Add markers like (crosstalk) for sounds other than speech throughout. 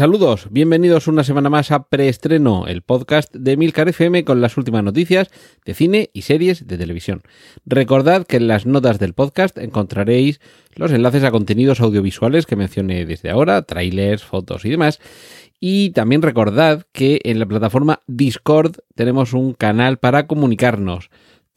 Saludos, bienvenidos una semana más a Preestreno, el podcast de Milcar FM con las últimas noticias de cine y series de televisión. Recordad que en las notas del podcast encontraréis los enlaces a contenidos audiovisuales que mencioné desde ahora, trailers, fotos y demás. Y también recordad que en la plataforma Discord tenemos un canal para comunicarnos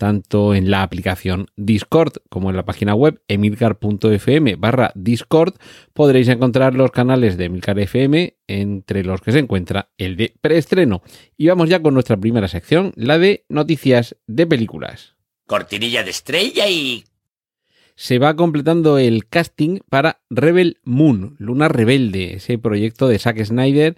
tanto en la aplicación Discord como en la página web emilcar.fm barra Discord podréis encontrar los canales de Emilcar FM entre los que se encuentra el de preestreno. Y vamos ya con nuestra primera sección, la de noticias de películas. Cortinilla de estrella y... Se va completando el casting para Rebel Moon, Luna Rebelde, ese proyecto de Zack Snyder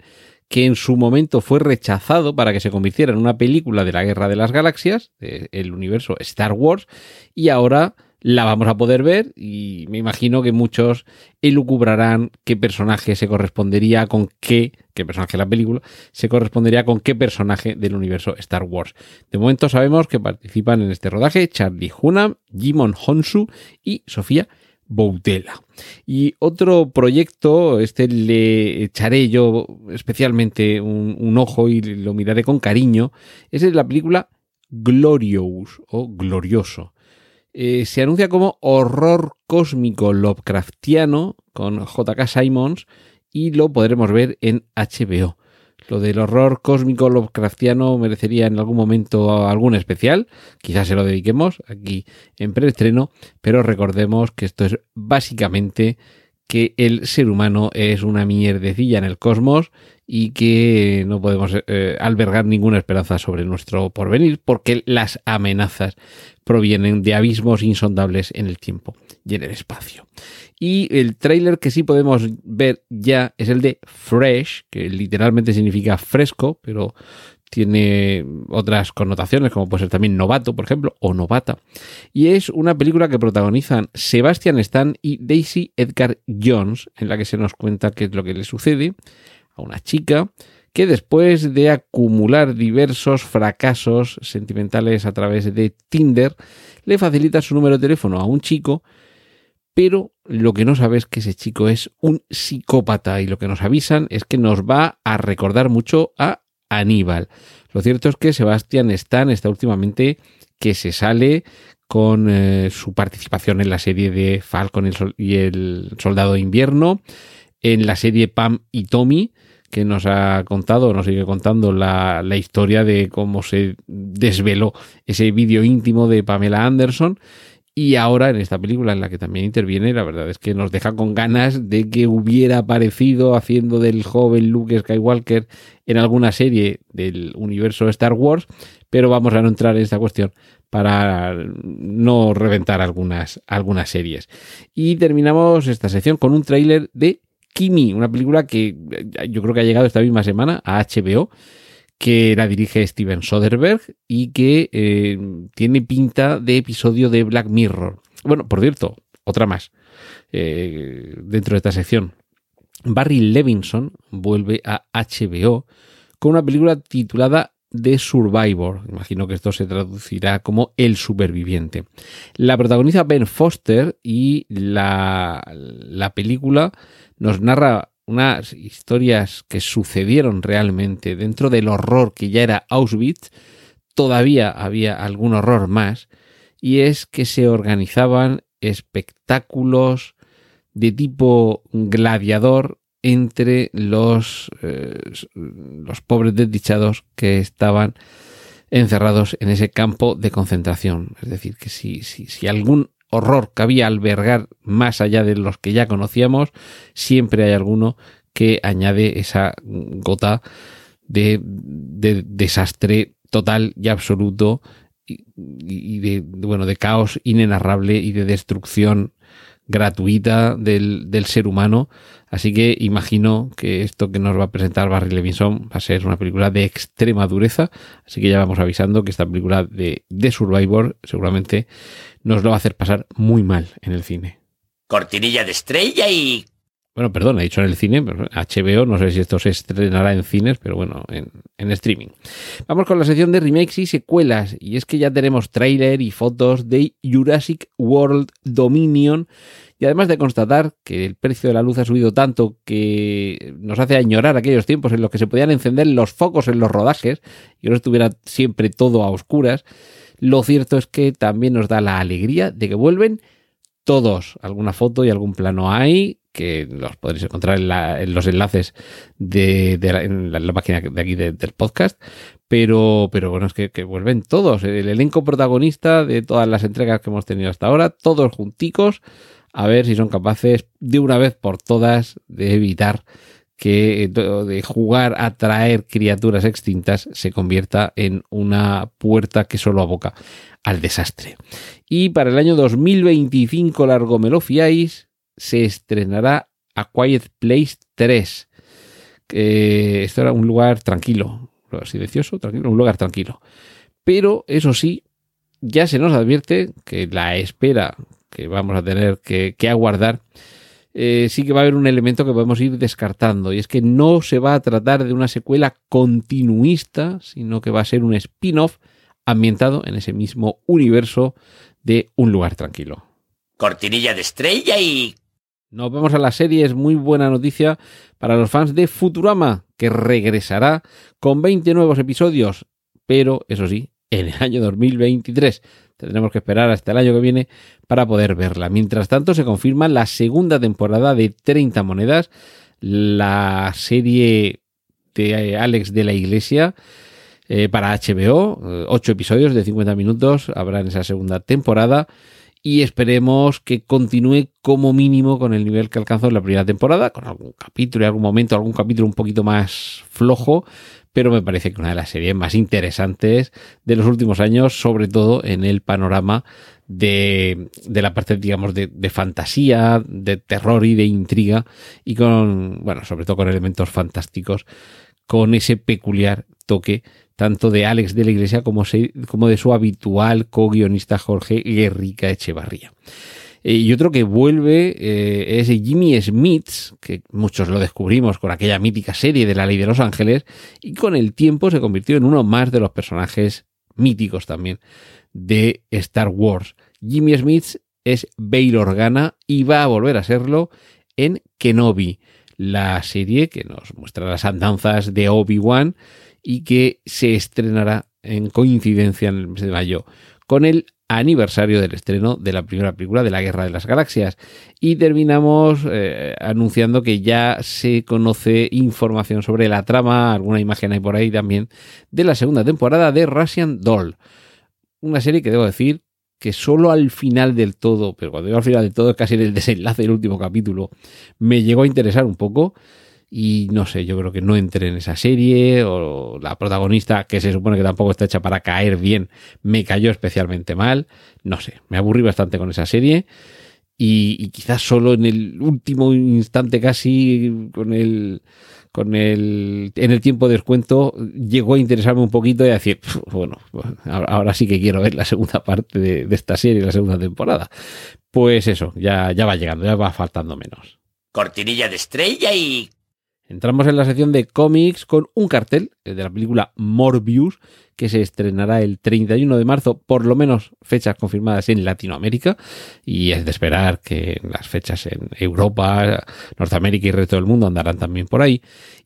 que en su momento fue rechazado para que se convirtiera en una película de la Guerra de las Galaxias, del universo Star Wars, y ahora la vamos a poder ver y me imagino que muchos elucubrarán qué personaje se correspondería con qué, qué personaje de la película, se correspondería con qué personaje del universo Star Wars. De momento sabemos que participan en este rodaje Charlie Hunnam, Jimon Honsu y Sofía Y otro proyecto, este le echaré yo especialmente un, ojo y lo miraré con cariño, es la película Glorious o Glorioso. Eh, se anuncia como horror cósmico Lovecraftiano con JK Simons y lo podremos ver en HBO. Lo del horror cósmico Lovecraftiano merecería en algún momento algún especial. Quizás se lo dediquemos aquí en preestreno, pero recordemos que esto es básicamente que el ser humano es una mierdecilla en el cosmos y que no podemos eh, albergar ninguna esperanza sobre nuestro porvenir porque las amenazas provienen de abismos insondables en el tiempo y en el espacio. Y el tráiler que sí podemos ver ya es el de Fresh, que literalmente significa fresco, pero tiene otras connotaciones, como puede ser también novato, por ejemplo, o novata. Y es una película que protagonizan Sebastian Stan y Daisy Edgar Jones, en la que se nos cuenta qué es lo que le sucede a una chica que después de acumular diversos fracasos sentimentales a través de Tinder, le facilita su número de teléfono a un chico, pero lo que no sabe es que ese chico es un psicópata y lo que nos avisan es que nos va a recordar mucho a Aníbal. Lo cierto es que Sebastián Stan está últimamente que se sale con eh, su participación en la serie de Falcon y el Soldado de Invierno, en la serie Pam y Tommy, que nos ha contado, nos sigue contando la, la historia de cómo se desveló ese vídeo íntimo de Pamela Anderson. Y ahora en esta película en la que también interviene, la verdad es que nos deja con ganas de que hubiera aparecido haciendo del joven Luke Skywalker en alguna serie del universo Star Wars, pero vamos a no entrar en esta cuestión para no reventar algunas, algunas series. Y terminamos esta sección con un tráiler de Kimi, una película que eh, yo creo que ha llegado esta misma semana a HBO, que la dirige Steven Soderbergh y que eh, tiene pinta de episodio de Black Mirror. Bueno, por cierto, otra más eh, dentro de esta sección. Barry Levinson vuelve a HBO con una película titulada The Survivor. Imagino que esto se traducirá como El superviviente. La protagoniza Ben Foster y la, la película nos narra unas historias que sucedieron realmente dentro del horror que ya era Auschwitz, todavía había algún horror más, y es que se organizaban espectáculos de tipo gladiador entre los, eh, los pobres desdichados que estaban encerrados en ese campo de concentración. Es decir, que si, si, si algún horror cabía albergar más allá de los que ya conocíamos, siempre hay alguno que añade esa gota de, desastre total y absoluto y, de, bueno, de caos inenarrable y de destrucción gratuita del, del, ser humano. Así que imagino que esto que nos va a presentar Barry Levinson va a ser una película de extrema dureza. Así que ya vamos avisando que esta película de, de Survivor seguramente nos lo va a hacer pasar muy mal en el cine. Cortinilla de estrella y bueno, perdón, he dicho en el cine, HBO, no sé si esto se estrenará en cines, pero bueno, en, en, streaming. Vamos con la sección de remakes y secuelas, y es que ya tenemos tráiler y fotos de Jurassic World Dominion, y además de constatar que el precio de la luz ha subido tanto que nos hace añorar aquellos tiempos en los que se podían encender los focos en los rodajes y no estuviera siempre todo a oscuras, lo cierto es que también nos da la alegría de que vuelven todos. Alguna foto y algún plano hay que los podréis encontrar en, la, en los enlaces de, la, página de aquí de, del podcast. Pero, pero bueno, es que, que, vuelven todos. El elenco protagonista de todas las entregas que hemos tenido hasta ahora, todos junticos, a ver si son capaces de una vez por todas de evitar que de jugar a traer criaturas extintas se convierta en una puerta que solo aboca al desastre. Y para el año 2025, largo me lo fiáis, se estrenará A Quiet Place 3. Eh, esto era un lugar tranquilo, silencioso, tranquilo, un lugar tranquilo. Pero eso sí, ya se nos advierte que la espera que vamos a tener que, aguardar eh, sí que va a haber un elemento que podemos ir descartando y es que no se va a tratar de una secuela continuista, sino que va a ser un spin-off ambientado en ese mismo universo de Un lugar tranquilo. Cortinilla de estrella y nos vemos a la serie, es muy buena noticia para los fans de Futurama, que regresará con 20 nuevos episodios, pero eso sí, en el año 2023. Tendremos que esperar hasta el año que viene para poder verla. Mientras tanto, se confirma la segunda temporada de 30 monedas, la serie de Alex de la Iglesia. Eh, para HBO, 8 episodios de 50 minutos habrá en esa segunda temporada y esperemos que continúe como mínimo con el nivel que alcanzó en la primera temporada, con algún capítulo y algún momento, algún capítulo un poquito más flojo, pero me parece que una de las series más interesantes de los últimos años, sobre todo en el panorama de, de la parte, digamos, de, de, fantasía, de terror y de intriga, y con, bueno, sobre todo con elementos fantásticos, con ese peculiar toque tanto de Alex de la Iglesia como, de su habitual co-guionista Jorge Guerrica Echevarría. Eh, y otro que vuelve eh, es Jimmy Smith, que muchos lo descubrimos con aquella mítica serie de La Ley de los Ángeles, y con el tiempo se convirtió en uno más de los personajes míticos también de Star Wars. Jimmy Smith es Bail Organa y va a volver a serlo en Kenobi, la serie que nos muestra las andanzas de Obi-Wan y que se estrenará en coincidencia en el mes de mayo con el aniversario del estreno de la primera película de la Guerra de las Galaxias. Y terminamos eh, anunciando que ya se conoce información sobre la trama, alguna imagen hay por ahí también, de la segunda temporada de Russian Doll. Una serie que debo decir que solo al final del todo, pero cuando digo al final del todo, casi en el desenlace del último capítulo, me llegó a interesar un poco y no sé, yo creo que no entré en esa serie o la protagonista, que se supone que tampoco está hecha para caer bien, me cayó especialmente mal, no sé, me aburrí bastante con esa serie y, quizás solo en el último instante casi con el con el en el tiempo de descuento llegó a interesarme un poquito y a decir, bueno, ahora sí que quiero ver la segunda parte de, de esta serie, la segunda temporada. Pues eso, ya, ya va llegando, ya va faltando menos. Cortinilla de estrella y Entramos en la sección de cómics con un cartel de la película Morbius que se estrenará el 31 de marzo, por lo menos fechas confirmadas en Latinoamérica y es de esperar que las fechas en Europa, Norteamérica y el resto del mundo andarán también por ahí.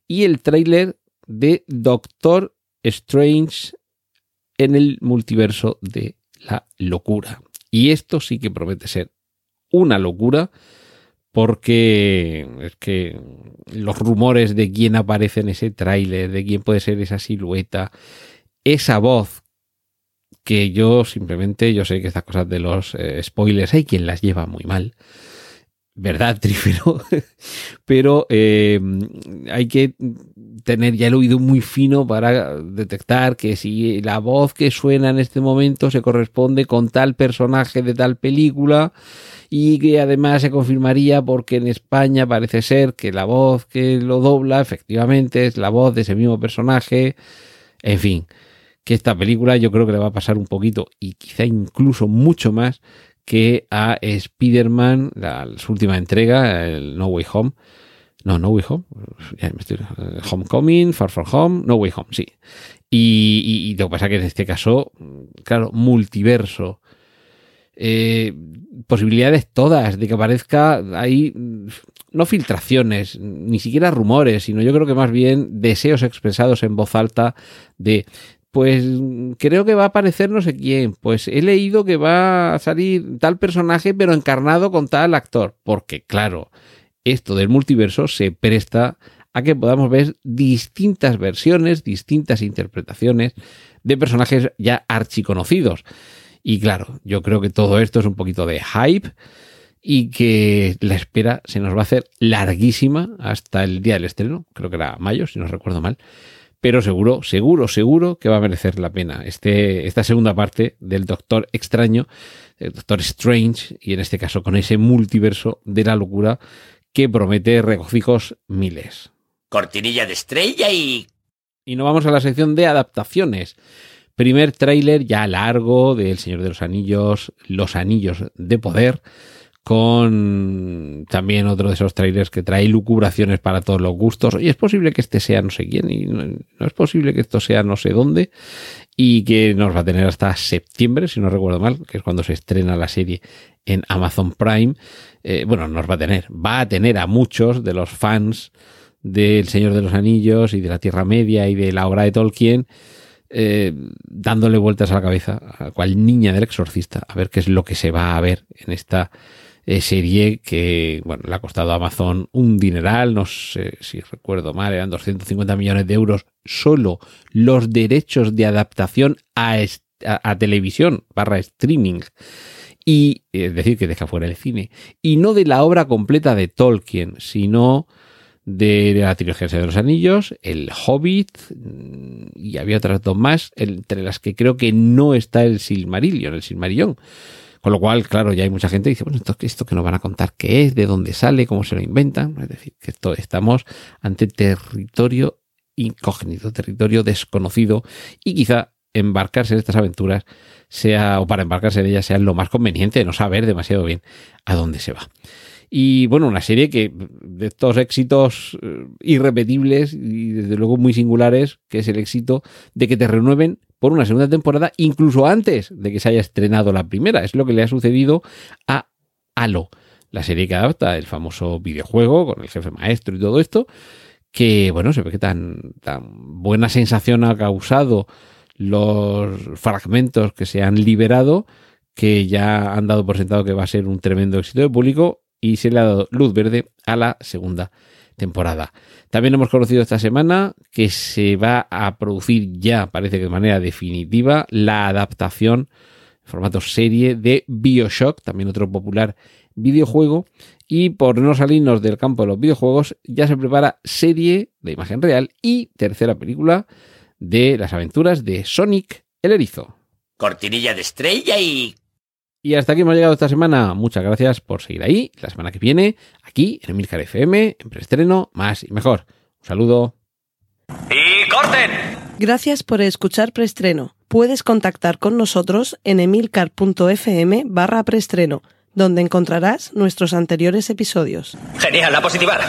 Y el tráiler de Doctor Strange en el multiverso de la locura. Y esto sí que promete ser una locura porque es que los rumores de quién aparece en ese tráiler, de quién puede ser esa silueta, esa voz que yo simplemente, yo sé que estas cosas de los eh, spoilers hay quien las lleva muy mal, verdad, trífero, (laughs) pero eh, hay que tener ya el oído muy fino para detectar que si la voz que suena en este momento se corresponde con tal personaje de tal película y que además se confirmaría porque en España parece ser que la voz que lo dobla efectivamente es la voz de ese mismo personaje, en fin, que esta película yo creo que le va a pasar un poquito y quizá incluso mucho más que a Spider-Man, su última entrega, el No Way Home. No, No Way Home. Estoy, Homecoming, Far From Home, No Way Home, sí. Y lo que pasa es que en este caso, claro, multiverso. Eh, posibilidades todas de que aparezca ahí, no filtraciones, ni siquiera rumores, sino yo creo que más bien deseos expresados en voz alta de pues creo que va a aparecer no sé quién. Pues he leído que va a salir tal personaje, pero encarnado con tal actor. Porque, claro, esto del multiverso se presta a que podamos ver distintas versiones, distintas interpretaciones de personajes ya archiconocidos. Y claro, yo creo que todo esto es un poquito de hype y que la espera se nos va a hacer larguísima hasta el día del estreno, creo que era mayo, si no recuerdo mal pero seguro, seguro, seguro que va a merecer la pena este, esta segunda parte del Doctor Extraño, el Doctor Strange, y en este caso con ese multiverso de la locura que promete regocijos miles. Cortinilla de estrella y... Y no vamos a la sección de adaptaciones. Primer tráiler ya largo de El Señor de los Anillos, Los Anillos de Poder con también otro de esos trailers que trae lucubraciones para todos los gustos. Y es posible que este sea no sé quién, y no, es posible que esto sea no sé dónde, y que nos va a tener hasta septiembre, si no recuerdo mal, que es cuando se estrena la serie en Amazon Prime. Eh, bueno, nos va a tener, va a tener a muchos de los fans del Señor de los Anillos y de la Tierra Media y de la obra de Tolkien. Eh, dándole vueltas a la cabeza a cual niña del exorcista a ver qué es lo que se va a ver en esta serie que bueno, le ha costado a Amazon un dineral, no sé si recuerdo mal, eran 250 millones de euros solo los derechos de adaptación a, a, televisión barra streaming. Y es decir que deja fuera el cine. Y no de la obra completa de Tolkien sino de, de la trilogía de los Anillos, El Hobbit mm, y había otras dos más entre las que creo que no está el Silmarillion, el Silmarillón con lo cual, claro, ya hay mucha gente que dice, bueno, esto, que nos van a contar qué es, de dónde sale, cómo se lo inventan. Es decir, que esto, estamos ante territorio incógnito, territorio desconocido y quizá embarcarse en estas aventuras sea, o para embarcarse en ellas sea lo más conveniente, no saber demasiado bien a dónde se va. Y bueno, una serie que de estos éxitos eh, irrepetibles y desde luego muy singulares, que es el éxito de que te renueven por una segunda temporada, incluso antes de que se haya estrenado la primera. Es lo que le ha sucedido a Halo, la serie que adapta el famoso videojuego con el jefe maestro y todo esto, que bueno, se ve que tan, tan buena sensación ha causado los fragmentos que se han liberado que ya han dado por sentado que va a ser un tremendo éxito de público y se le ha dado luz verde a la segunda temporada. También hemos conocido esta semana que se va a producir ya, parece que de manera definitiva, la adaptación en formato serie de Bioshock, también otro popular videojuego. Y por no salirnos del campo de los videojuegos, ya se prepara serie de imagen real y tercera película de las aventuras de Sonic el Erizo. Cortinilla de estrella y y hasta aquí hemos llegado esta semana. Muchas gracias por seguir ahí. La semana que viene, aquí en Emilcar FM, en preestreno, más y mejor. Un saludo. ¡Y corten! Gracias por escuchar preestreno. Puedes contactar con nosotros en emilcar.fm barra preestreno, donde encontrarás nuestros anteriores episodios. Genial, a positivar.